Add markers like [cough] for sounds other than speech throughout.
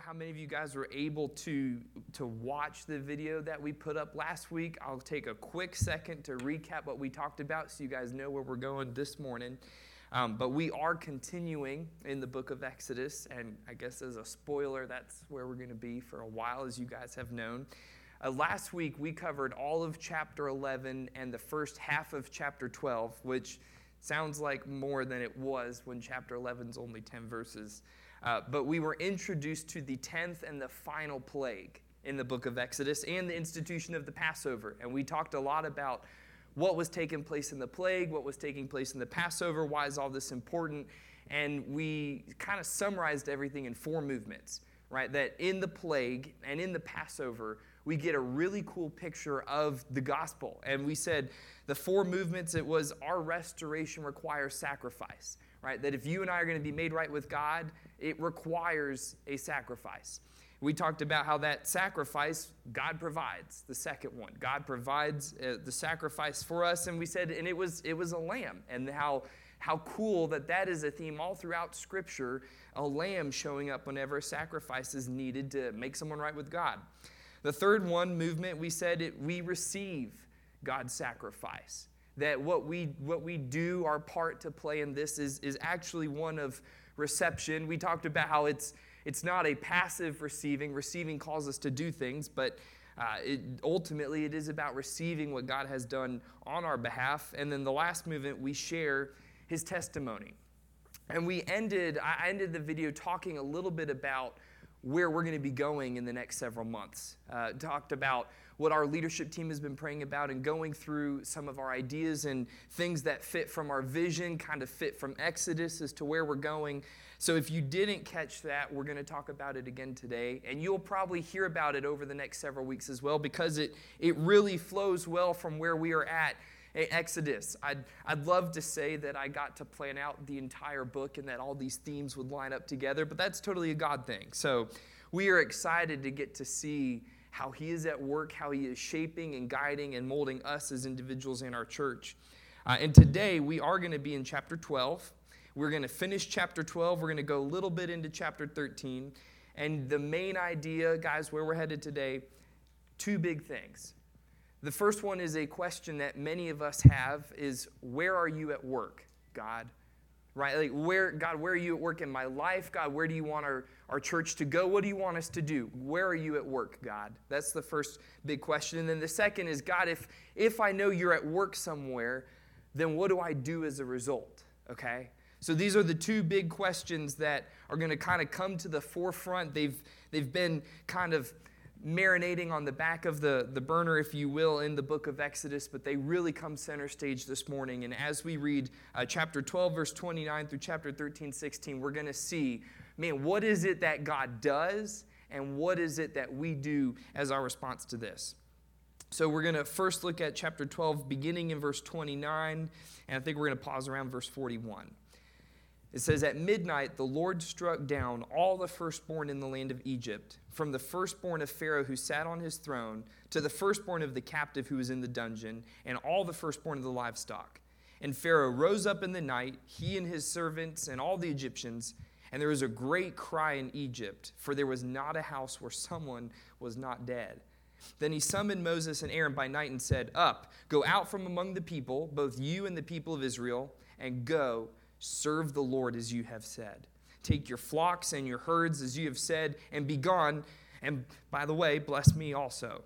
how many of you guys were able to, to watch the video that we put up last week. I'll take a quick second to recap what we talked about so you guys know where we're going this morning. Um, but we are continuing in the book of Exodus, and I guess as a spoiler, that's where we're going to be for a while, as you guys have known. Uh, last week, we covered all of chapter 11 and the first half of chapter 12, which sounds like more than it was when chapter 11 is only 10 verses. Uh, but we were introduced to the 10th and the final plague in the book of Exodus and the institution of the Passover. And we talked a lot about what was taking place in the plague, what was taking place in the Passover, why is all this important. And we kind of summarized everything in four movements, right? That in the plague and in the Passover, we get a really cool picture of the gospel. And we said the four movements it was our restoration requires sacrifice, right? That if you and I are going to be made right with God, it requires a sacrifice. We talked about how that sacrifice God provides. The second one, God provides uh, the sacrifice for us, and we said, and it was it was a lamb, and how how cool that that is a theme all throughout Scripture. A lamb showing up whenever a sacrifice is needed to make someone right with God. The third one movement, we said it, we receive God's sacrifice. That what we what we do, our part to play in this is is actually one of reception. We talked about how it's, it's not a passive receiving. Receiving calls us to do things, but uh, it, ultimately it is about receiving what God has done on our behalf. And then the last movement, we share his testimony. And we ended, I ended the video talking a little bit about where we're going to be going in the next several months. Uh, talked about what our leadership team has been praying about and going through some of our ideas and things that fit from our vision, kind of fit from Exodus as to where we're going. So if you didn't catch that, we're going to talk about it again today. And you'll probably hear about it over the next several weeks as well because it, it really flows well from where we are at Exodus. I'd, I'd love to say that I got to plan out the entire book and that all these themes would line up together, but that's totally a God thing. So we are excited to get to see how He is at work, how He is shaping and guiding and molding us as individuals in our church. Uh, and today we are going to be in chapter 12. We're going to finish chapter 12. We're going to go a little bit into chapter 13. And the main idea, guys, where we're headed today, two big things. The first one is a question that many of us have is where are you at work, God? Right? Like, where, God, where are you at work in my life? God, where do you want our, our church to go? What do you want us to do? Where are you at work, God? That's the first big question. And then the second is, God, if, if I know you're at work somewhere, then what do I do as a result? Okay? So these are the two big questions that are going to kind of come to the forefront. They've, they've been kind of marinating on the back of the, the burner, if you will, in the book of Exodus, but they really come center stage this morning. And as we read uh, chapter 12, verse 29 through chapter 13, 16, we're going to see, man, what is it that God does and what is it that we do as our response to this? So we're going to first look at chapter 12, beginning in verse 29, and I think we're going to pause around verse 41. It says, At midnight, the Lord struck down all the firstborn in the land of Egypt, from the firstborn of Pharaoh who sat on his throne, to the firstborn of the captive who was in the dungeon, and all the firstborn of the livestock. And Pharaoh rose up in the night, he and his servants, and all the Egyptians, and there was a great cry in Egypt, for there was not a house where someone was not dead. Then he summoned Moses and Aaron by night and said, Up, go out from among the people, both you and the people of Israel, and go Serve the Lord as you have said. Take your flocks and your herds as you have said, and be gone. And by the way, bless me also.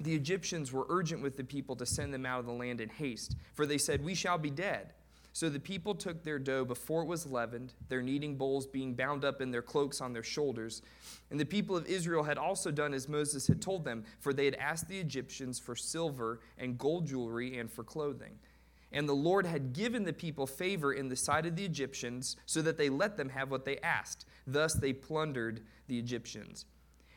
The Egyptians were urgent with the people to send them out of the land in haste, for they said, We shall be dead. So the people took their dough before it was leavened, their kneading bowls being bound up in their cloaks on their shoulders. And the people of Israel had also done as Moses had told them, for they had asked the Egyptians for silver and gold jewelry and for clothing. And the Lord had given the people favor in the sight of the Egyptians, so that they let them have what they asked. Thus they plundered the Egyptians.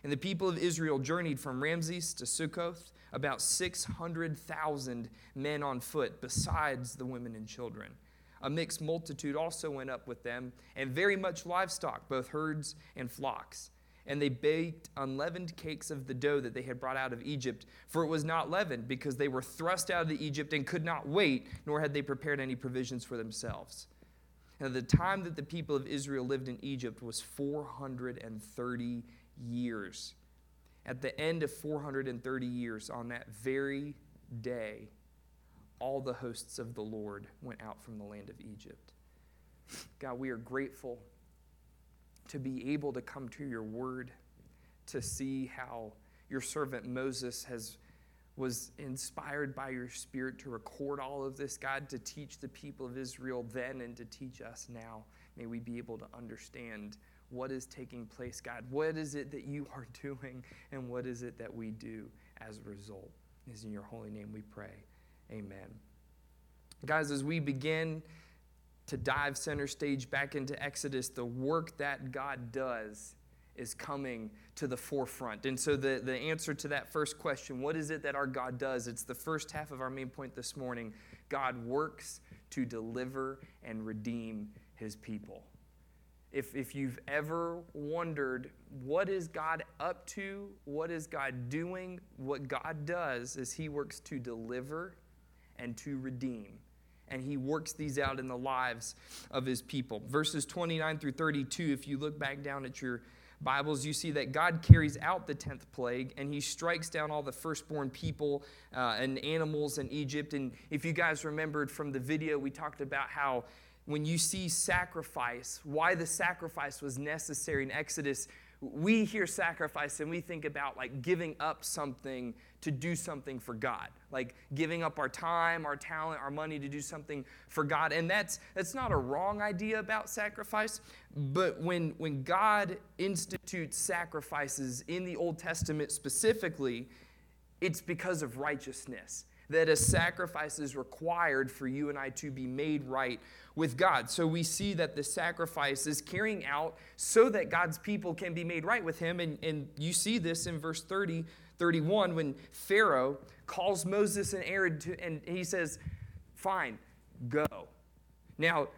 And the people of Israel journeyed from Ramses to Succoth, about 600,000 men on foot, besides the women and children. A mixed multitude also went up with them, and very much livestock, both herds and flocks. And they baked unleavened cakes of the dough that they had brought out of Egypt, for it was not leavened, because they were thrust out of Egypt and could not wait, nor had they prepared any provisions for themselves. Now, the time that the people of Israel lived in Egypt was 430 years. At the end of 430 years, on that very day, all the hosts of the Lord went out from the land of Egypt. God, we are grateful to be able to come to your word, to see how your servant Moses has was inspired by your spirit to record all of this, God, to teach the people of Israel then and to teach us now. May we be able to understand what is taking place, God. What is it that you [laughs] are doing, and what is it that we do as a result? It is in your holy name we pray. Amen. Guys, as we begin to dive center stage back into Exodus, the work that God does is coming to the forefront. And so, the, the answer to that first question, what is it that our God does? It's the first half of our main point this morning. God works to deliver and redeem his people. If, if you've ever wondered, what is God up to? What is God doing? What God does is he works to deliver and to redeem and he works these out in the lives of his people. Verses 29 through 32, if you look back down at your Bibles, you see that God carries out the 10th plague and he strikes down all the firstborn people uh, and animals in Egypt. And if you guys remembered from the video, we talked about how when you see sacrifice, why the sacrifice was necessary in Exodus, we hear sacrifice and we think about like giving up something to do something for God, like giving up our time, our talent, our money to do something for God. And that's that's not a wrong idea about sacrifice, but when when God institutes sacrifices in the Old Testament specifically, it's because of righteousness that a sacrifice is required for you and I to be made right with God. So we see that the sacrifice is carrying out so that God's people can be made right with Him. And, and you see this in verse 30, 31, when Pharaoh calls Moses and Aaron to, and he says, Fine, go. Now,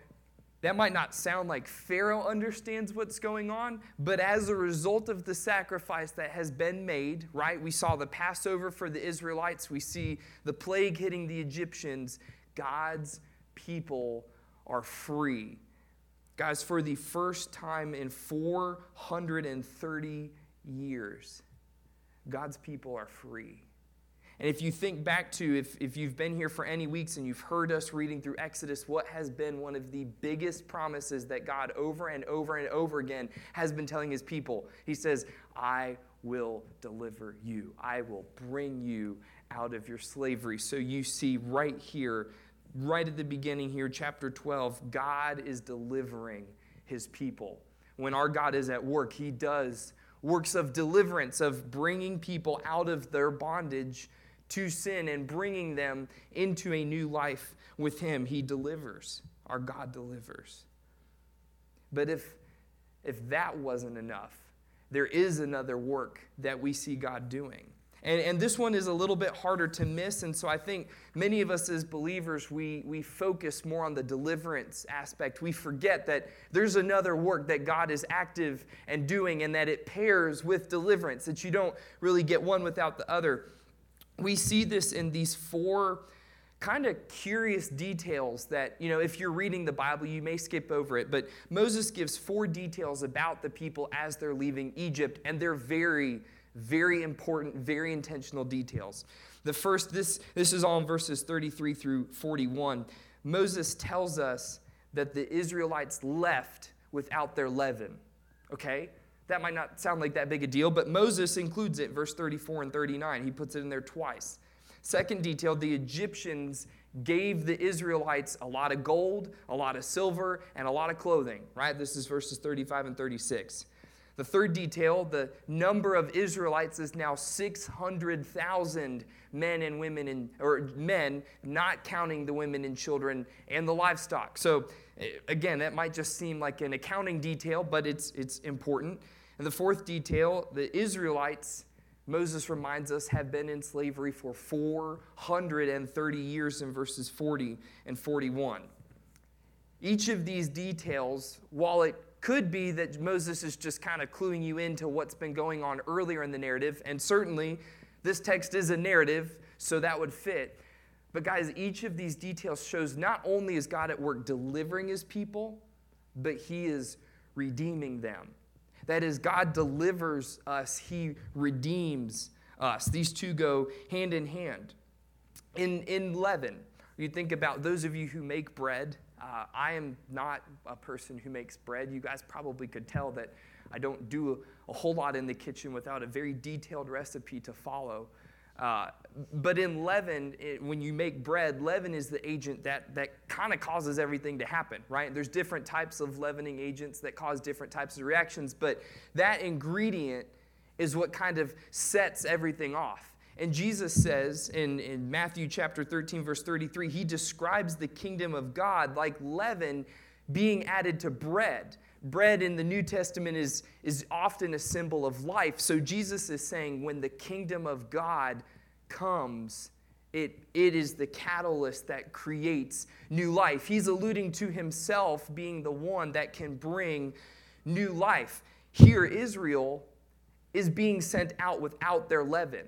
that might not sound like Pharaoh understands what's going on, but as a result of the sacrifice that has been made, right? We saw the Passover for the Israelites, we see the plague hitting the Egyptians. God's people are free. Guys, for the first time in 430 years, God's people are free. And if you think back to, if, if you've been here for any weeks and you've heard us reading through Exodus, what has been one of the biggest promises that God over and over and over again has been telling his people? He says, I will deliver you, I will bring you out of your slavery. So you see right here, right at the beginning here, chapter 12, God is delivering his people. When our God is at work, he does works of deliverance, of bringing people out of their bondage to sin and bringing them into a new life with Him. He delivers. Our God delivers. But if, if that wasn't enough, there is another work that we see God doing. And, and this one is a little bit harder to miss. And so I think many of us as believers, we, we focus more on the deliverance aspect. We forget that there's another work that God is active and doing and that it pairs with deliverance, that you don't really get one without the other we see this in these four kind of curious details that, you know, if you're reading the Bible, you may skip over it. But Moses gives four details about the people as they're leaving Egypt, and they're very, very important, very intentional details. The first, this, this is all in verses 33 through 41. Moses tells us that the Israelites left without their leaven. Okay? That might not sound like that big a deal, but Moses includes it, verse 34 and 39. He puts it in there twice. Second detail the Egyptians gave the Israelites a lot of gold, a lot of silver, and a lot of clothing, right? This is verses 35 and 36. The third detail the number of Israelites is now 600,000 men and women, in, or men, not counting the women and children and the livestock. So, again, that might just seem like an accounting detail, but it's, it's important. And the fourth detail the Israelites, Moses reminds us, have been in slavery for 430 years in verses 40 and 41. Each of these details, while it could be that Moses is just kind of cluing you into what's been going on earlier in the narrative, and certainly this text is a narrative, so that would fit. But guys, each of these details shows not only is God at work delivering his people, but He is redeeming them. That is, God delivers us, He redeems us. These two go hand in hand. In, in leaven, you think about those of you who make bread. Uh, I am not a person who makes bread. You guys probably could tell that I don't do a, whole lot in the kitchen without a very detailed recipe to follow. Uh, but in leaven, it, when you make bread, leaven is the agent that, that kind of causes everything to happen, right? There's different types of leavening agents that cause different types of reactions, but that ingredient is what kind of sets everything off. And Jesus says in, in Matthew chapter 13, verse 33, he describes the kingdom of God like leaven being added to bread. Bread in the New Testament is, is often a symbol of life. So Jesus is saying when the kingdom of God comes, it, it is the catalyst that creates new life. He's alluding to himself being the one that can bring new life. Here, Israel is being sent out without their leaven.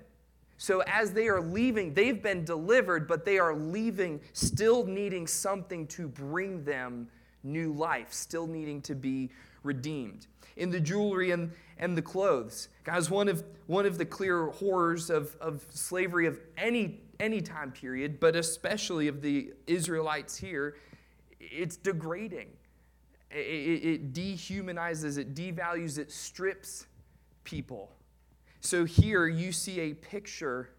So, as they are leaving, they've been delivered, but they are leaving still needing something to bring them new life, still needing to be redeemed. In the jewelry and, and the clothes. Guys, one of, one of the clear horrors of, of slavery of any, any time period, but especially of the Israelites here, it's degrading. It, it, it dehumanizes, it devalues, it strips people. So here you see a picture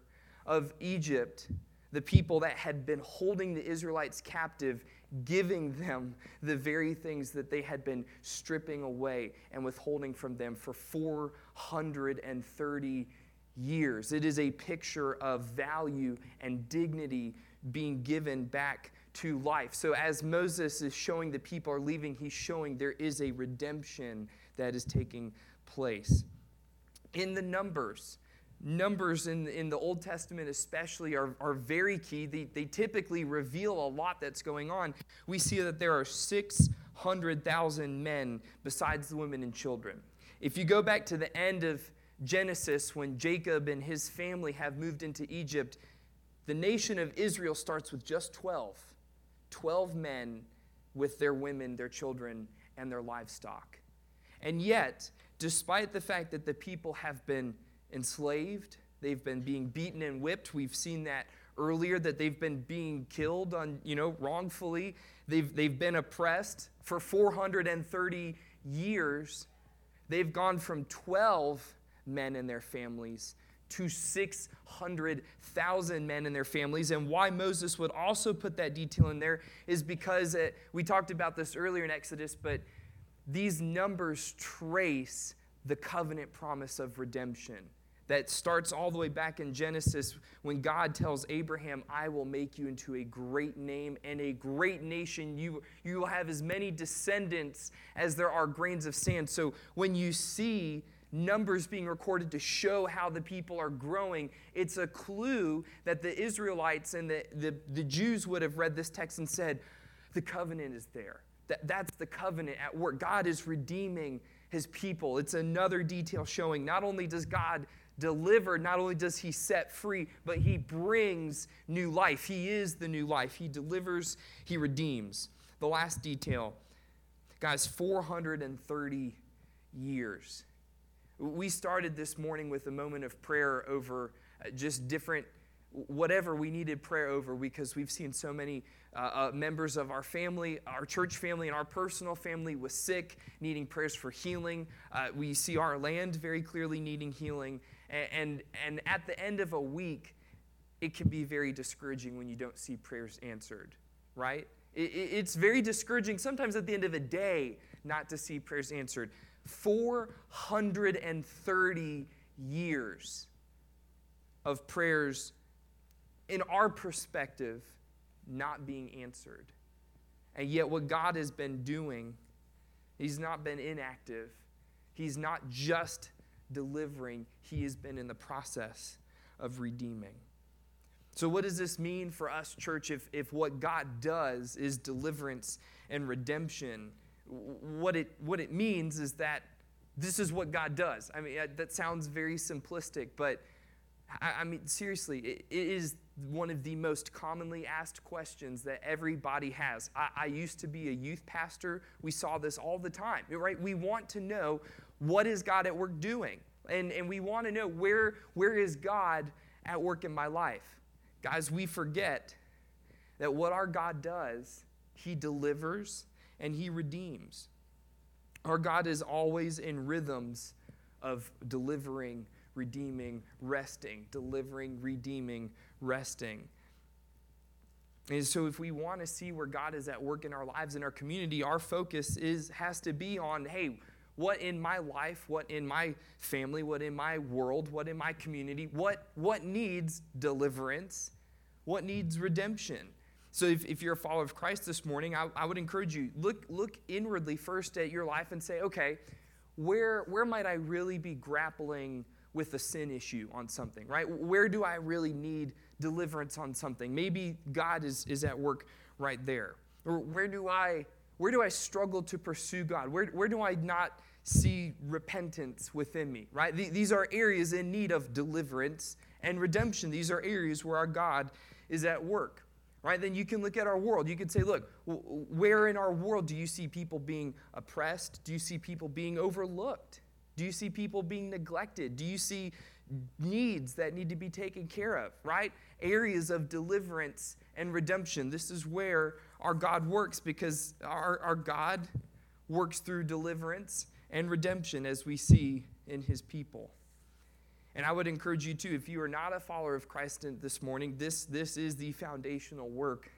of Egypt, the people that had been holding the Israelites captive, giving them the very things that they had been stripping away and withholding from them for 430 years. It is a picture of value and dignity being given back to life. So, as Moses is showing the people are leaving, he's showing there is a redemption that is taking place in the numbers. Numbers in, in the Old Testament, especially, are, are very key. They, they typically reveal a lot that's going on. We see that there are 600,000 men besides the women and children. If you go back to the end of Genesis, when Jacob and his family have moved into Egypt, the nation of Israel starts with just 12. 12 men with their women, their children, and their livestock. And yet, despite the fact that the people have been enslaved, they've been being beaten and whipped, we've seen that earlier that they've been being killed on, you know, wrongfully. They've, they've been oppressed for 430 years. They've gone from 12 men and their families to 600,000 men and their families. And why Moses would also put that detail in there is because it, we talked about this earlier in Exodus, but these numbers trace the covenant promise of redemption that starts all the way back in Genesis when God tells Abraham, I will make you into a great name and a great nation. You, you will have as many descendants as there are grains of sand. So when you see numbers being recorded to show how the people are growing, it's a clue that the Israelites and the, the, the Jews would have read this text and said, The covenant is there. That, that's the covenant at work. God is redeeming his people. It's another detail showing not only does God deliver, not only does he set free, but he brings new life. He is the new life. He delivers, he redeems. The last detail, guys, 430 years. We started this morning with a moment of prayer over uh, just different, whatever we needed prayer over because we've seen so many uh, uh, members of our family, our church family, and our personal family was sick, needing prayers for healing. Uh, we see our land very clearly needing healing. And, and, and at the end of a week, it can be very discouraging when you don't see prayers answered, right? It, it, it's very discouraging sometimes at the end of a day not to see prayers answered. 430 years of prayers, in our perspective, not being answered. And yet, what God has been doing, He's not been inactive. He's not just delivering, He has been in the process of redeeming. So, what does this mean for us, church, if, if what God does is deliverance and redemption? What it, what it means is that this is what God does. I mean, that sounds very simplistic, but I, mean, seriously, it, it is one of the most commonly asked questions that everybody has. I, I used to be a youth pastor. We saw this all the time, right? We want to know what is God at work doing? And, and we want to know where, where is God at work in my life? Guys, we forget that what our God does, He delivers and He redeems. Our God is always in rhythms of delivering, redeeming, resting, delivering, redeeming, resting. And so if we want to see where God is at work in our lives in our community, our focus is has to be on, hey, what in my life, what in my family, what in my world, what in my community, what, what needs deliverance, what needs redemption. So if, if you're a follower of Christ this morning, I, I would encourage you, look, look inwardly first at your life and say, okay, where, where might I really be grappling with a sin issue on something, right? Where do I really need deliverance on something? Maybe God is, is at work right there. Or where do I where do I struggle to pursue God? Where, where do I not see repentance within me, right? These are areas in need of deliverance and redemption. These are areas where our God is at work, right? Then you can look at our world. You can say, look, where in our world do you see people being oppressed? Do you see people being overlooked? Do you see people being neglected? Do you see needs that need to be taken care of, right? Areas of deliverance and redemption. This is where our God works because our, our God works through deliverance and redemption as we see in his people. And I would encourage you too, if you are not a follower of Christ this morning, this, this is the foundational work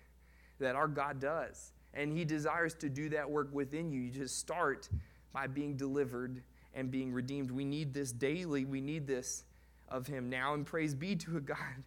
that our God does. And he desires to do that work within you. You just start by being delivered and being redeemed. We need this daily. We need this of him now. And praise be to a [laughs] God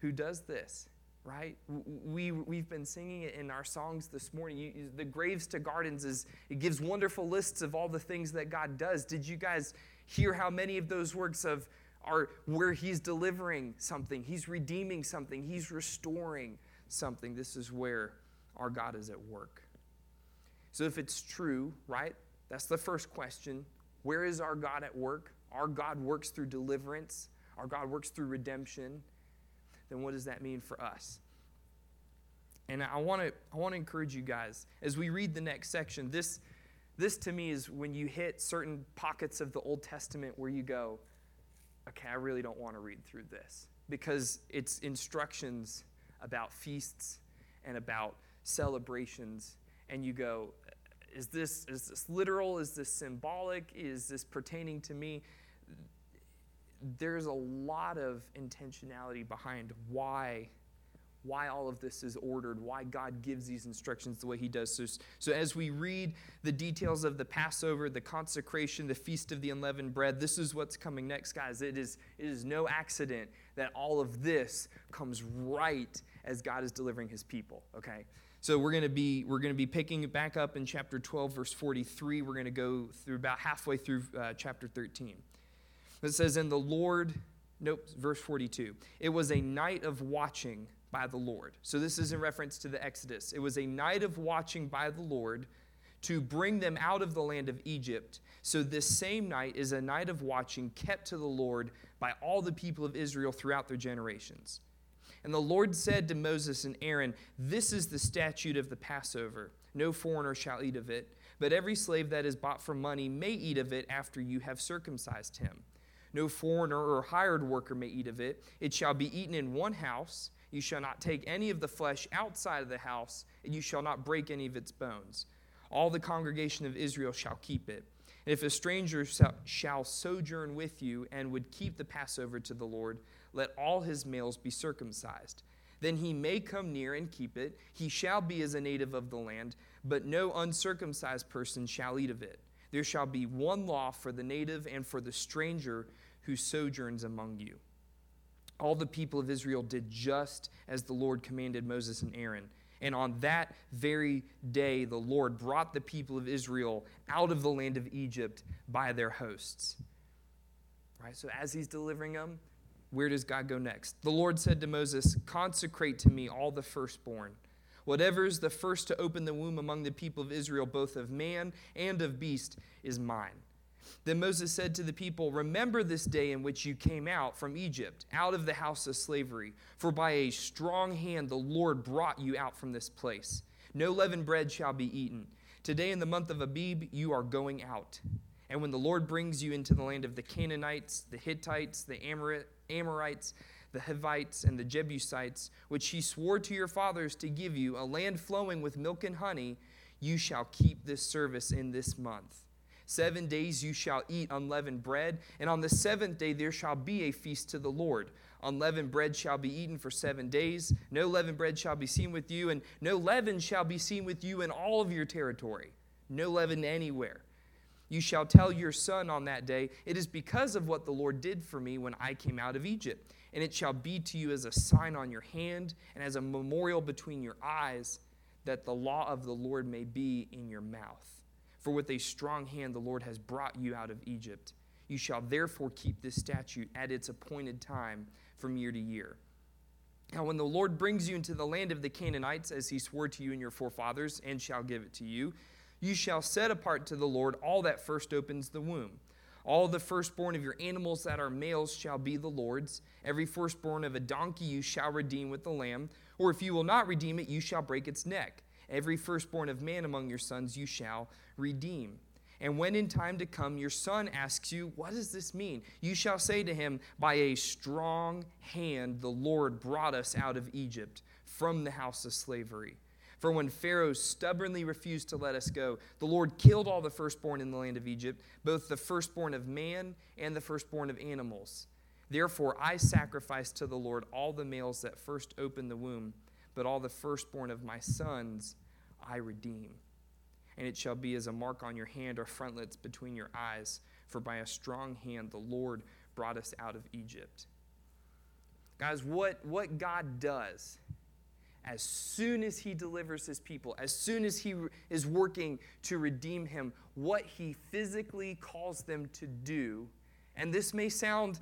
who does this right? We, we've been singing it in our songs this morning. You, the Graves to Gardens is, it gives wonderful lists of all the things that God does. Did you guys hear how many of those works of are where he's delivering something, he's redeeming something, he's restoring something. This is where our God is at work. So if it's true, right? That's the first question. Where is our God at work? Our God works through deliverance. Our God works through redemption then what does that mean for us? And I want to I want to encourage you guys as we read the next section. This this to me is when you hit certain pockets of the Old Testament where you go, okay, I really don't want to read through this because it's instructions about feasts and about celebrations and you go, is this is this literal? Is this symbolic? Is this pertaining to me? there's a lot of intentionality behind why why all of this is ordered, why God gives these instructions the way He does. So, so, as we read the details of the Passover, the consecration, the Feast of the Unleavened Bread, this is what's coming next, guys. It is, it is no accident that all of this comes right as God is delivering His people, okay? So we're going to be we're going to be picking it back up in chapter 12 verse 43. We're going to go through about halfway through uh, chapter 13. It says, in the Lord, nope, verse 42. It was a night of watching by the Lord. So this is in reference to the Exodus. It was a night of watching by the Lord to bring them out of the land of Egypt. So this same night is a night of watching kept to the Lord by all the people of Israel throughout their generations. And the Lord said to Moses and Aaron, This is the statute of the Passover. No foreigner shall eat of it, but every slave that is bought for money may eat of it after you have circumcised him. No foreigner or hired worker may eat of it. It shall be eaten in one house. You shall not take any of the flesh outside of the house, and you shall not break any of its bones. All the congregation of Israel shall keep it. And if a stranger shall sojourn with you and would keep the Passover to the Lord, let all his males be circumcised. Then he may come near and keep it. He shall be as a native of the land, but no uncircumcised person shall eat of it. There shall be one law for the native and for the stranger who sojourns among you. All the people of Israel did just as the Lord commanded Moses and Aaron. And on that very day, the Lord brought the people of Israel out of the land of Egypt by their hosts. Right? So, as he's delivering them, where does God go next? The Lord said to Moses, Consecrate to me all the firstborn. Whatever is the first to open the womb among the people of Israel, both of man and of beast, is mine. Then Moses said to the people, Remember this day in which you came out from Egypt, out of the house of slavery. For by a strong hand the Lord brought you out from this place. No leavened bread shall be eaten. Today in the month of Abib you are going out. And when the Lord brings you into the land of the Canaanites, the Hittites, the Amorites, the Hivites, and the Jebusites, which he swore to your fathers to give you, a land flowing with milk and honey, you shall keep this service in this month. Seven days you shall eat unleavened bread, and on the seventh day there shall be a feast to the Lord. Unleavened bread shall be eaten for seven days. No leavened bread shall be seen with you, and no leaven shall be seen with you in all of your territory. No leaven anywhere. You shall tell your son on that day, It is because of what the Lord did for me when I came out of Egypt. And it shall be to you as a sign on your hand and as a memorial between your eyes, that the law of the Lord may be in your mouth. For with a strong hand the Lord has brought you out of Egypt. You shall therefore keep this statute at its appointed time from year to year. Now, when the Lord brings you into the land of the Canaanites, as he swore to you and your forefathers, and shall give it to you, you shall set apart to the Lord all that first opens the womb. All the firstborn of your animals that are males shall be the Lord's. Every firstborn of a donkey you shall redeem with the lamb, or if you will not redeem it, you shall break its neck. Every firstborn of man among your sons you shall redeem. And when in time to come your son asks you, What does this mean? You shall say to him, By a strong hand the Lord brought us out of Egypt from the house of slavery. For when Pharaoh stubbornly refused to let us go, the Lord killed all the firstborn in the land of Egypt, both the firstborn of man and the firstborn of animals. Therefore I sacrifice to the Lord all the males that first opened the womb, but all the firstborn of my sons I redeem and it shall be as a mark on your hand or frontlets between your eyes. For by a strong hand the Lord brought us out of Egypt. Guys, what, what God does as soon as He delivers His people, as soon as He is working to redeem Him, what He physically calls them to do, and this may sound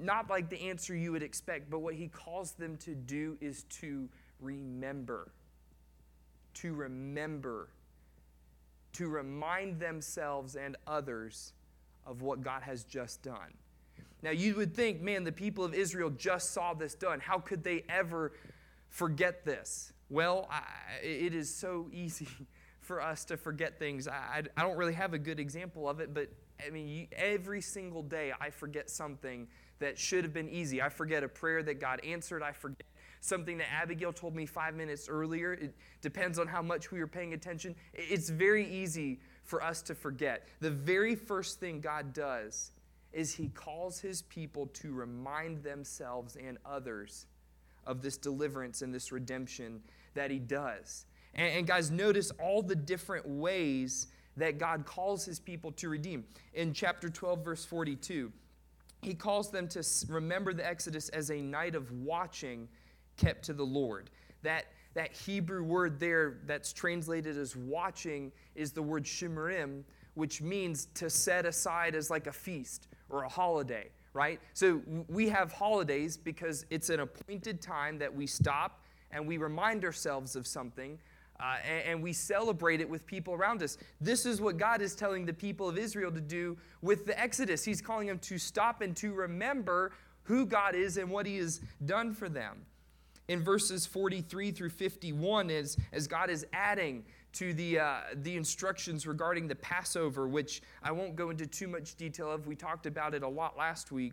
not like the answer you would expect, but what He calls them to do is to remember. To remember to remind themselves and others of what God has just done. Now, you would think, man, the people of Israel just saw this done. How could they ever forget this? Well, I, it is so easy [laughs] for us to forget things. I, I don't really have a good example of it, but I mean, every single day I forget something that should have been easy. I forget a prayer that God answered. I forget something that Abigail told me five minutes earlier. It depends on how much we were paying attention. It's very easy for us to forget. The very first thing God does is He calls His people to remind themselves and others of this deliverance and this redemption that He does. And, and guys, notice all the different ways that God calls His people to redeem. In chapter 12, verse 42, He calls them to remember the Exodus as a night of watching kept to the Lord. That, that Hebrew word there that's translated as watching is the word shimurim, which means to set aside as like a feast or a holiday, right? So we have holidays because it's an appointed time that we stop and we remind ourselves of something. Uh, and, and, we celebrate it with people around us. This is what God is telling the people of Israel to do with the Exodus. He's calling them to stop and to remember who God is and what He has done for them in verses 43 through 51 as, as God is adding to the, uh, the instructions regarding the Passover, which I won't go into too much detail of. We talked about it a lot last week.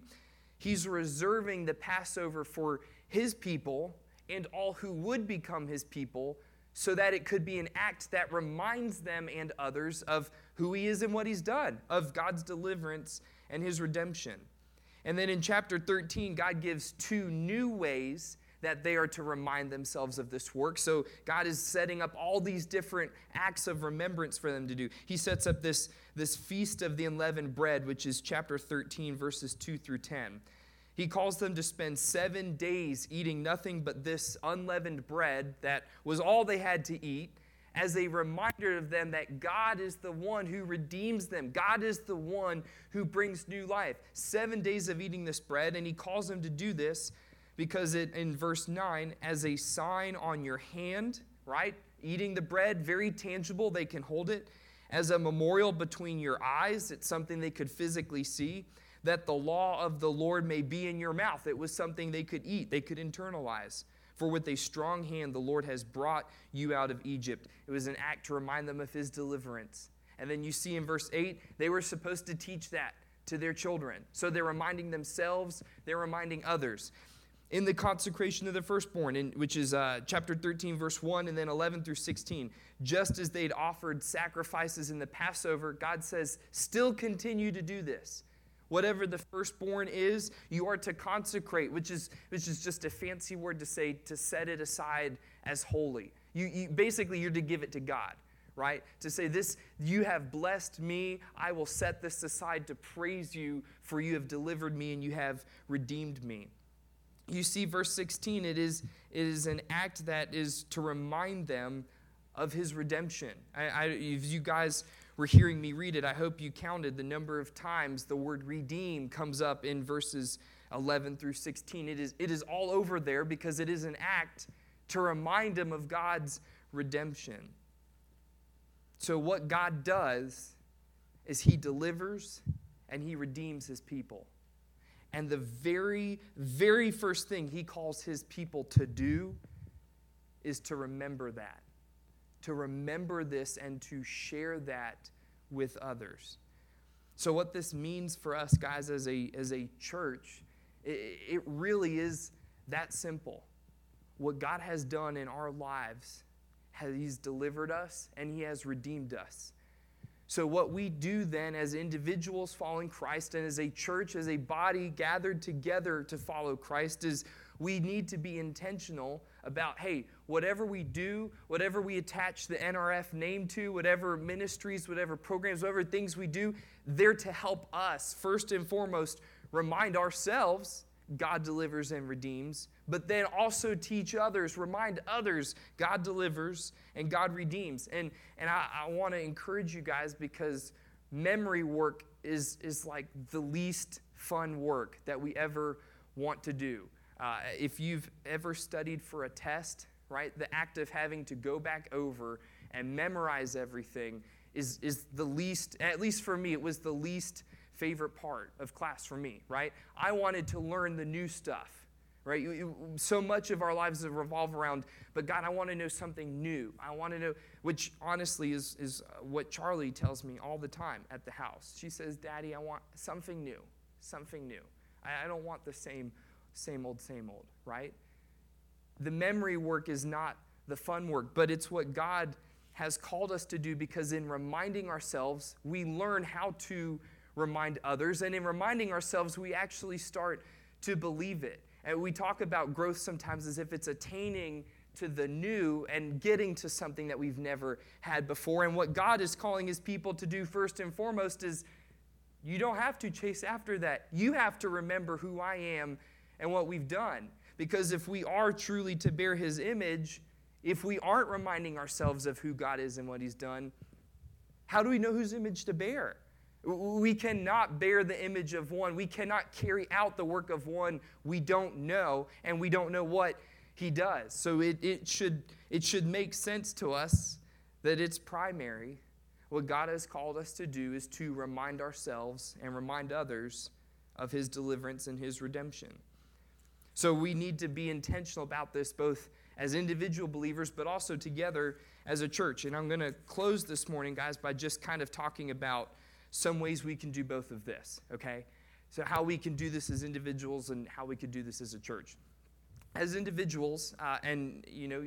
He's reserving the Passover for his people and all who would become his people so that it could be an act that reminds them and others of who he is and what he's done, of God's deliverance and his redemption. And then in chapter 13, God gives two new ways that they are to remind themselves of this work. So God is setting up all these different acts of remembrance for them to do. He sets up this, this feast of the unleavened bread, which is chapter 13, verses 2 through 10. He calls them to spend seven days eating nothing but this unleavened bread that was all they had to eat as a reminder of them that God is the one who redeems them. God is the one who brings new life. Seven days of eating this bread, and he calls them to do this because it in verse 9 as a sign on your hand right eating the bread very tangible they can hold it as a memorial between your eyes. It's something they could physically see. That the law of the Lord may be in your mouth. It was something they could eat, they could internalize. For with a strong hand the Lord has brought you out of Egypt. It was an act to remind them of his deliverance. And then you see in verse 8, they were supposed to teach that to their children. So they're reminding themselves, they're reminding others. In the consecration of the firstborn, in, which is uh, chapter 13, verse 1, and then 11 through 16, just as they'd offered sacrifices in the Passover, God says, still continue to do this. Whatever the firstborn is, you are to consecrate, which is, which is just a fancy word to say to set it aside as holy. You, you, basically, you're to give it to God right? To say, This, you have blessed me. I will set this aside to praise you, for you have delivered me and you have redeemed me. You see, verse 16, it is, it is an act that is to remind them of his redemption. I, I, if you guys were hearing me read it, I hope you counted the number of times the word redeem comes up in verses 11 through 16. It is, it is all over there because it is an act to remind them of God's redemption. So, what God does is He delivers and He redeems His people. And the very, very first thing He calls His people to do is to remember that, to remember this and to share that with others. So, what this means for us, guys, as a, as a church, it, it really is that simple. What God has done in our lives He's delivered us and He has redeemed us. So, what we do then as individuals following Christ and as a church, as a body gathered together to follow Christ, is we need to be intentional about hey, whatever we do, whatever we attach the NRF name to, whatever ministries, whatever programs, whatever things we do, they're to help us, first and foremost, remind ourselves God delivers and redeems, but then also teach others, remind others God delivers and God redeems. And, and I, I want to encourage you guys because memory work is, is like the least fun work that we ever want to do. Uh, if you've ever studied for a test, right, the act of having to go back over and memorize everything is, is the least, at least for me, it was the least favorite part of class for me, right? I wanted to learn the new stuff, right? So much of our lives revolve around, but God, I want to know something new. I want to know, which honestly is, is what Charlie tells me all the time at the house. She says, Daddy, I want something new, something new. I, I don't want the same, same old, same old, right? The memory work is not the fun work, but it's what God has called us to do because in reminding ourselves, we learn how to remind others. And in reminding ourselves, we actually start to believe it. And we talk about growth sometimes as if it's attaining to the new and getting to something that we've never had before. And what God is calling his people to do first and foremost is you don't have to chase after that. You have to remember who I am and what we've done. Because if we are truly to bear his image, if we aren't reminding ourselves of who God is and what he's done, how do we know whose image to bear? We cannot bear the image of one. We cannot carry out the work of one we don't know, and we don't know what he does. So it, it, should, it should make sense to us that it's primary. What God has called us to do is to remind ourselves and remind others of his deliverance and his redemption. So we need to be intentional about this, both as individual believers, but also together as a church. And I'm going to close this morning, guys, by just kind of talking about some ways we can do both of this, okay? So, how we can do this as individuals and how we could do this as a church. As individuals, uh, and you know,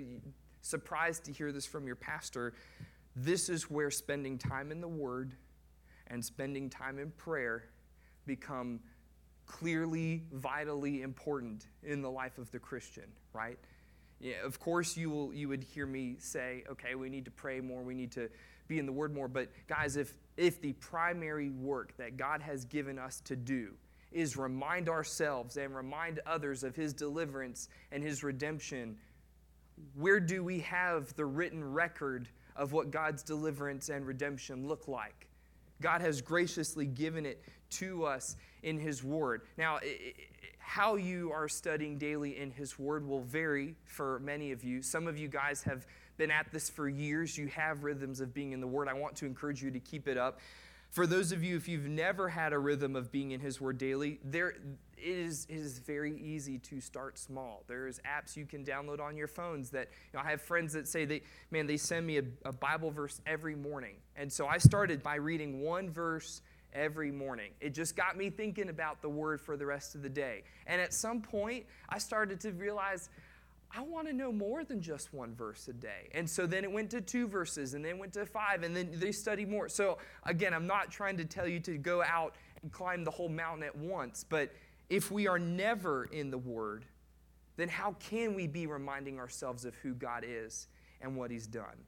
surprised to hear this from your pastor, this is where spending time in the Word and spending time in prayer become clearly, vitally important in the life of the Christian, right? Yeah, of course, you, will, you would hear me say, okay, we need to pray more, we need to be in the Word more. But guys, if, if the primary work that God has given us to do is remind ourselves and remind others of His deliverance and His redemption, where do we have the written record of what God's deliverance and redemption look like? God has graciously given it to us in His Word. Now, how you are studying daily in His Word will vary for many of you. Some of you guys have been at this for years, you have rhythms of being in the Word. I want to encourage you to keep it up. For those of you, if you've never had a rhythm of being in His Word daily, there it is, it is very easy to start small. There's apps you can download on your phones that you know, I have friends that say they, man, they send me a, a Bible verse every morning. And so I started by reading one verse every morning. It just got me thinking about the Word for the rest of the day. And at some point, I started to realize I want to know more than just one verse a day. And so then it went to two verses, and then went to five, and then they study more. So again, I'm not trying to tell you to go out and climb the whole mountain at once, but if we are never in the Word, then how can we be reminding ourselves of who God is and what He's done?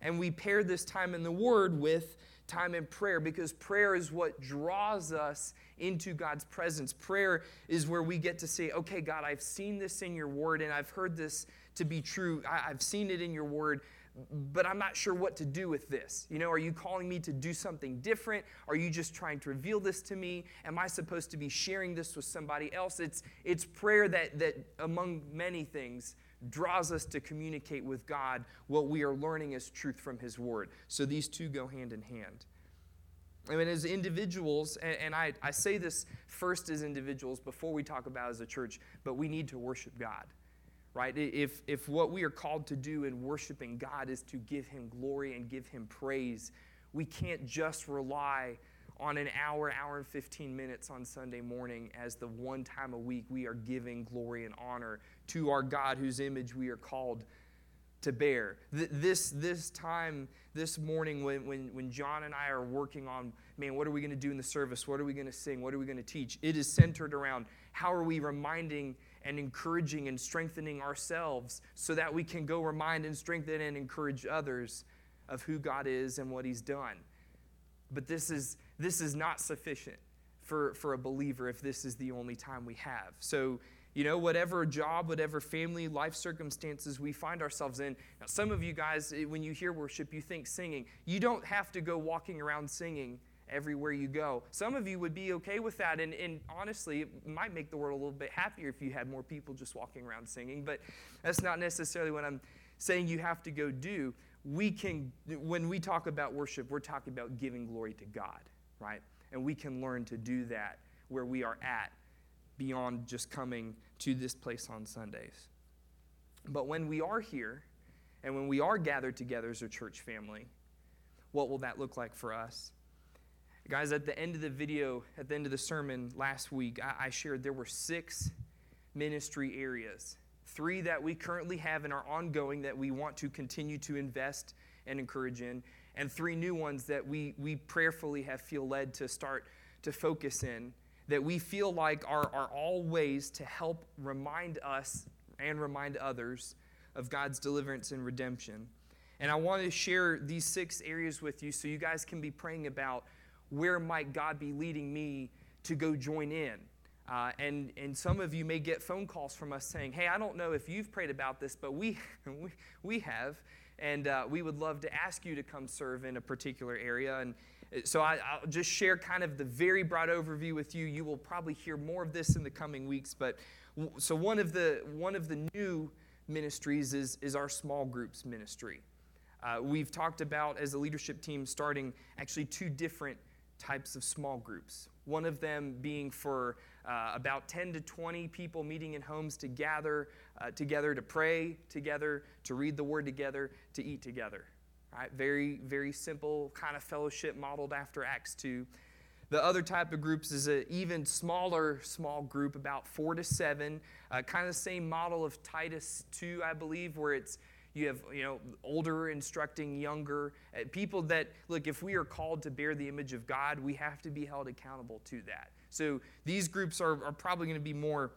And we pair this time in the Word with time in prayer because prayer is what draws us into God's presence. Prayer is where we get to say, okay, God, I've seen this in your word and I've heard this to be true. I, have seen it in your word, but I'm not sure what to do with this. You know, are you calling me to do something different? Are you just trying to reveal this to me? Am I supposed to be sharing this with somebody else? It's, it's prayer that, that, among many things, draws us to communicate with God what we are learning as truth from His Word. So these two go hand in hand. I mean, as individuals, and, I, I say this first as individuals before we talk about as a church, but we need to worship God, right? If, if what we are called to do in worshiping God is to give Him glory and give Him praise, we can't just rely on an hour, hour and 15 minutes on Sunday morning as the one time a week we are giving glory and honor to our God whose image we are called to bear. This, this time, this morning, when, when, when John and I are working on, man, what are we going to do in the service? What are we going to sing? What are we going to teach? It is centered around how are we reminding and encouraging and strengthening ourselves so that we can go remind and strengthen and encourage others of who God is and what He's done. But this is, this is not sufficient for, for a believer if this is the only time we have. So, you know, whatever job, whatever family, life circumstances we find ourselves in. Now, some of you guys, eh, when you hear worship, you think singing. You don't have to go walking around singing everywhere you go. Some of you would be okay with that, and, and honestly, it might make the world a little bit happier if you had more people just walking around singing, but that's not necessarily what I'm saying you have to go do. We can, when we talk about worship, we're talking about giving glory to God, right? And we can learn to do that where we are at beyond just coming to this place on Sundays. But when we are here and when we are gathered together as a church family, what will that look like for us? Guys, at the end of the video, at the end of the sermon last week, I, I shared there were six ministry areas. Three that we currently have and are ongoing that we want to continue to invest and encourage in, and three new ones that we, we prayerfully have feel led to start to focus in that we feel like are, are all ways to help remind us and remind others of God's deliverance and redemption. And I want to share these six areas with you so you guys can be praying about where might God be leading me to go join in. Uh, and, and some of you may get phone calls from us saying, hey, I don't know if you've prayed about this, but we, [laughs] we, we have. And uh, we would love to ask you to come serve in a particular area. And, so I, will just share kind of the very broad overview with you. You will probably hear more of this in the coming weeks. But so one of the one of the new ministries is is our small groups ministry. Uh, we've talked about as a leadership team starting actually two different types of small groups. One of them being for uh, about 10 to 20 people meeting in homes to gather uh, together to pray together, to read the word together, to eat together. Right? Very, very simple kind of fellowship modeled after Acts 2. The other type of groups is an even smaller small group, about four to seven, uh, kind of the same model of Titus 2, I believe, where it's you have you know older instructing younger uh, people that look if we are called to bear the image of god we have to be held accountable to that so these groups are, are probably going to be more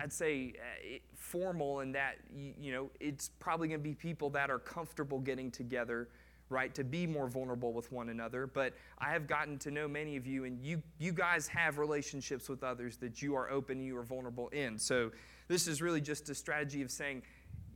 I'd say uh, formal in that you, you know it's probably going to be people that are comfortable getting together, right, to be more vulnerable with one another. But I have gotten to know many of you, and you you guys have relationships with others that you are open, you are vulnerable in. So this is really just a strategy of saying,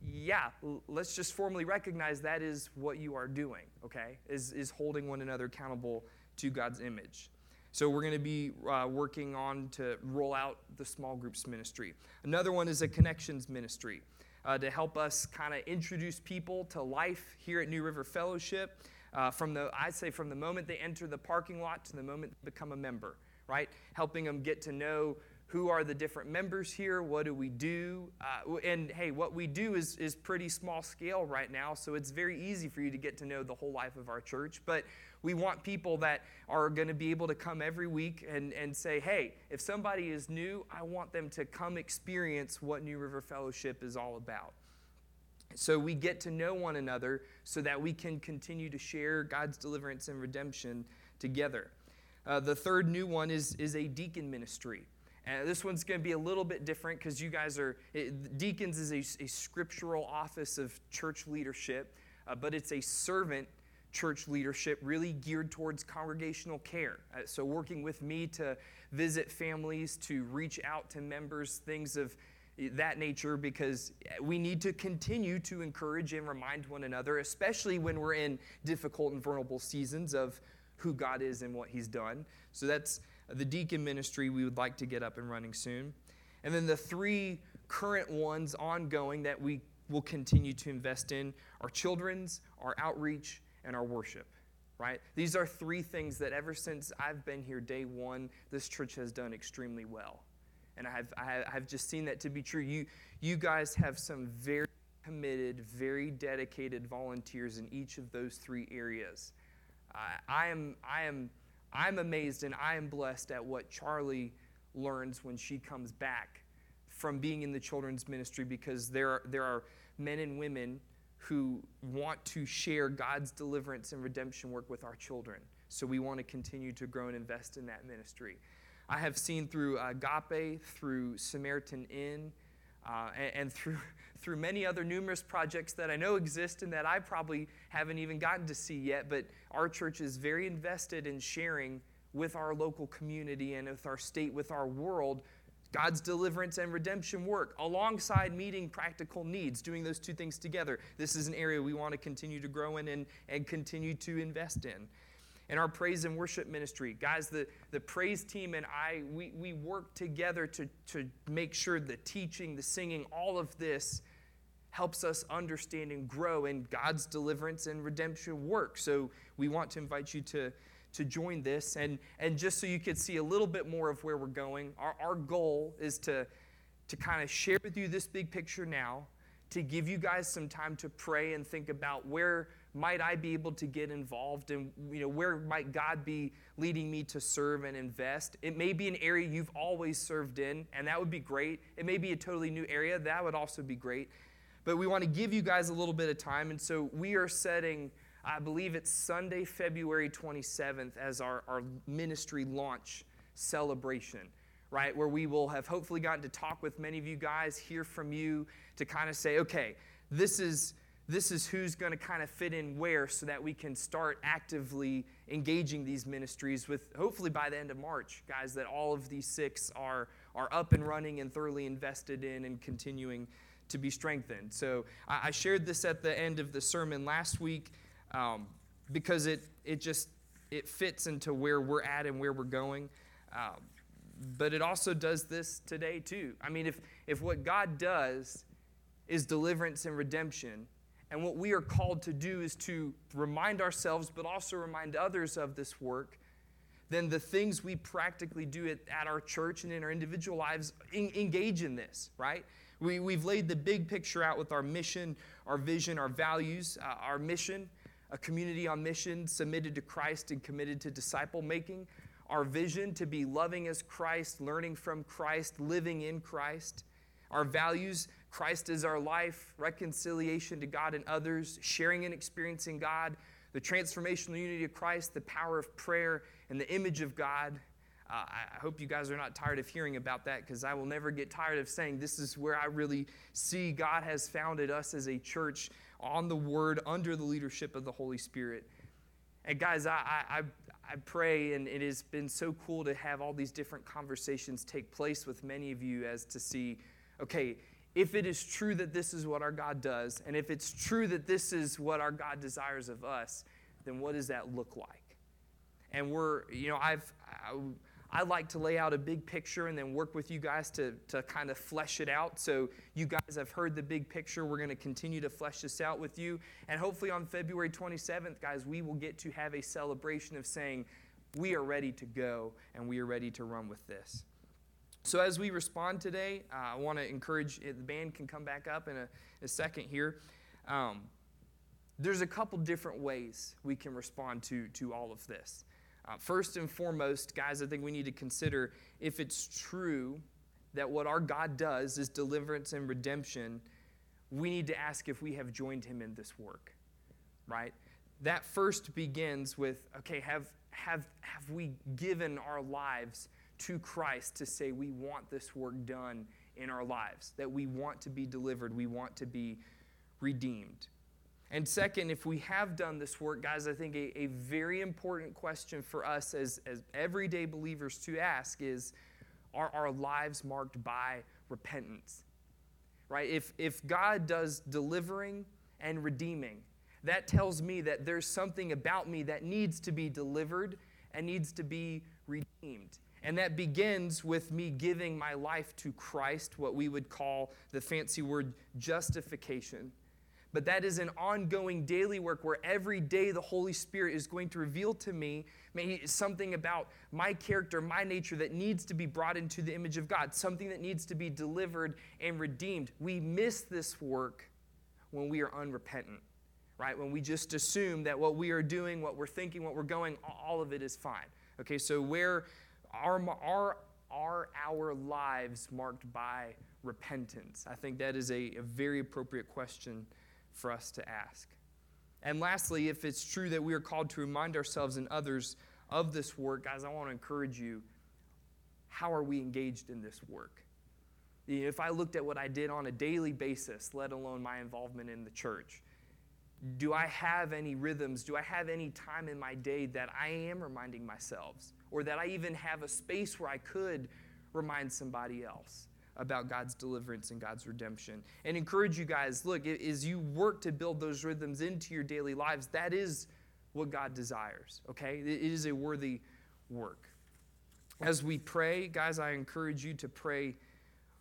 yeah, let's just formally recognize that is what you are doing. Okay, is is holding one another accountable to God's image. So we're going to be uh, working on to roll out the small groups ministry. Another one is a connections ministry. uh, to help us kind of introduce people to life here at New River Fellowship. Uh, from the, I'd say from the moment they enter the parking lot to the moment they become a member, right? Helping them get to know who are the different members here? What do we do? Uh, and hey what we do is, is pretty small scale right now so it's very easy for you to get to know the whole life of our church. But we want people that are going to be able to come every week and, and say hey if somebody is new i want them to come experience what new river fellowship is all about. So we get to know one another so that we can continue to share god's deliverance and redemption together. Uh, the third new one is, is a deacon ministry and this one's going to be a little bit different because you guys are, it, deacons is a, a, scriptural office of church leadership, uh, but it's a servant church leadership really geared towards congregational care. Uh, so, working with me to visit families, to reach out to members, things of that nature, because we need to continue to encourage and remind one another, especially when we're in difficult and vulnerable seasons of who God is and what He's done. So, that's the deacon ministry we would like to get up and running soon. And then the three current ones ongoing that we will continue to invest in are children's, our outreach, and our worship. Right? These are three things that ever since I've been here day one, this church has done extremely well. And I've, I've just seen that to be true. You, you guys have some very committed, very dedicated volunteers in each of those three areas. Uh, I am, I am I'm amazed and I am blessed at what Charlie learns when she comes back from being in the children's ministry because there are, there are men and women who want to share God's deliverance and redemption work with our children. So we want to continue to grow and invest in that ministry. I have seen through uh, Agape, through Samaritan Inn, uh, and, and, through, [laughs] through many other numerous projects that I know exist and that I probably haven't even gotten to see yet, but our church is very invested in sharing with our local community and with our state, with our world, God's deliverance and redemption work alongside meeting practical needs, doing those two things together. This is an area we want to continue to grow in and, and continue to invest in in our praise and worship ministry. Guys, the, the praise team and I, we, we work together to, to make sure the teaching, the singing, all of this helps us understand and grow in God's deliverance and redemption work. So we want to invite you to, to join this. And, and just so you could see a little bit more of where we're going, our, our goal is to, to kind of share with you this big picture now, to give you guys some time to pray and think about where might I be able to get involved and you know where might God be leading me to serve and invest? It may be an area you've always served in and that would be great. It may be a totally new area, that would also be great. But we want to give you guys a little bit of time and so we are setting I believe it's Sunday, February 27th as our, our ministry launch celebration right? Where we will have hopefully gotten to talk with many of you guys, hear from you to kind of say, okay, this is this is who's going to kind of fit in where so that we can start actively engaging these ministries with hopefully by the end of March, guys, that all of these six are, are up and running and thoroughly invested in and continuing to be strengthened. So I, I shared this at the end of the sermon last week um, because it, it just it fits into where we're at and where we're going. Um, but it also does this today too. I mean, if, if what God does is deliverance and redemption, and what we are called to do is to remind ourselves, but also remind others of this work. Then the things we practically do at, at our church and in our individual lives in, engage in this, right? We, we've laid the big picture out with our mission, our vision, our values, uh, our mission, a community on mission submitted to Christ and committed to disciple making. Our vision to be loving as Christ, learning from Christ, living in Christ. Our values Christ is our life, reconciliation to God and others, sharing and experiencing God, the transformational unity of Christ, the power of prayer, and the image of God. Uh, I hope you guys are not tired of hearing about that because I will never get tired of saying this is where I really see God has founded us as a church on the Word under the leadership of the Holy Spirit. And guys, I, I, I pray, and it has been so cool to have all these different conversations take place with many of you as to see, okay, if it is true that this is what our God does, and if it's true that this is what our God desires of us, then what does that look like? And we're, you know, I've, I like to lay out a big picture and then work with you guys to, to kind of flesh it out. So, you guys have heard the big picture. We're going to continue to flesh this out with you. And hopefully, on February 27th, guys, we will get to have a celebration of saying, we are ready to go and we are ready to run with this. So, as we respond today, uh, I want to encourage the band can come back up in a, a second here. Um, there's a couple different ways we can respond to, to all of this. Uh, first and foremost, guys, I think we need to consider if it's true that what our God does is deliverance and redemption, we need to ask if we have joined him in this work, right? That first begins with okay, have, have, have we given our lives to Christ to say we want this work done in our lives, that we want to be delivered, we want to be redeemed? And second, if we have done this work, guys, I think a, a very important question for us as, as everyday believers to ask is are our lives marked by repentance? Right? If, if God does delivering and redeeming, that tells me that there's something about me that needs to be delivered and needs to be redeemed. And that begins with me giving my life to Christ, what we would call the fancy word justification but that is an ongoing daily work where every day the Holy Spirit is going to reveal to me something about my character, my nature that needs to be brought into the image of God, something that needs to be delivered and redeemed. We miss this work when we are unrepentant, right? When we just assume that what we are doing, what we're thinking, what we're going, all of it is fine. Okay, so where are, are, are our lives marked by repentance? I think that is a, a very appropriate question for us to ask. And lastly, if it's true that we are called to remind ourselves and others of this work, guys, I want to encourage you how are we engaged in this work? If I looked at what I did on a daily basis, let alone my involvement in the church, do I have any rhythms? Do I have any time in my day that I am reminding myself? Or that I even have a space where I could remind somebody else? about God's deliverance and God's redemption. And encourage you guys look, as you work to build those rhythms into your daily lives, that is what God desires, okay? It is a worthy work. As we pray, guys, I encourage you to pray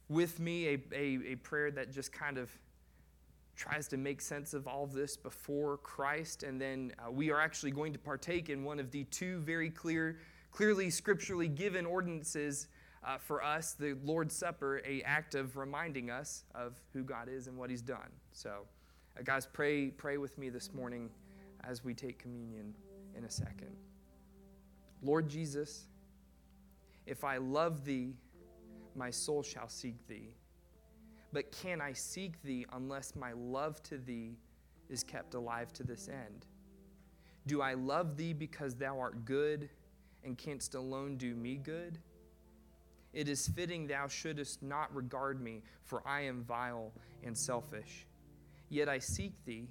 with me a, a, a prayer that just kind of tries to make sense of all of this before Christ. And then uh, we are actually going to partake in one of the two very clear, clearly scripturally given ordinances uh, for us, the Lord's Supper, a act of reminding us of who God is and what He's done. So, uh, guys, pray pray with me this morning as we take communion in a second. Lord Jesus, if I love Thee, my soul shall seek Thee. But can I seek Thee unless my love to Thee is kept alive to this end? Do I love Thee because Thou art good and canst alone do me good? It is fitting thou shouldest not regard me, for I am vile and selfish. Yet I seek thee,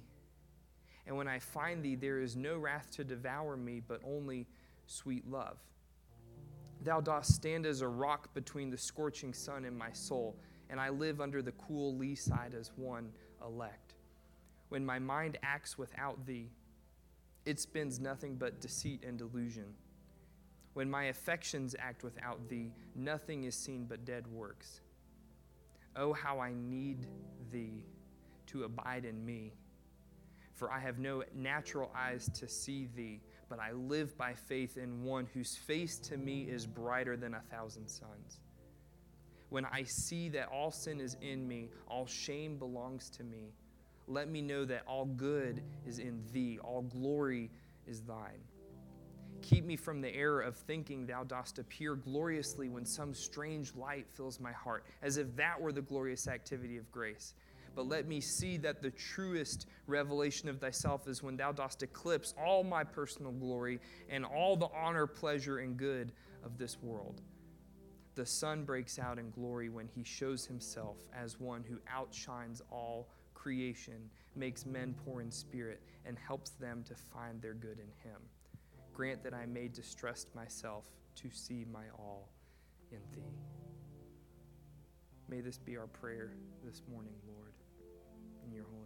and when I find thee, there is no wrath to devour me, but only sweet love. Thou dost stand as a rock between the scorching sun and my soul, and I live under the cool lee side as one elect. When my mind acts without thee, it spins nothing but deceit and delusion. When my affections act without thee, nothing is seen but dead works. Oh, how I need thee to abide in me. For I have no natural eyes to see thee, but I live by faith in one whose face to me is brighter than a thousand suns. When I see that all sin is in me, all shame belongs to me, let me know that all good is in thee, all glory is thine. Keep me from the error of thinking thou dost appear gloriously when some strange light fills my heart, as if that were the glorious activity of grace. But let me see that the truest revelation of thyself is when thou dost eclipse all my personal glory and all the honor, pleasure, and good of this world. The sun breaks out in glory when he shows himself as one who outshines all creation, makes men poor in spirit, and helps them to find their good in him. Grant that I may distrust myself to see my all in thee. May this be our prayer this morning, Lord. In your holy.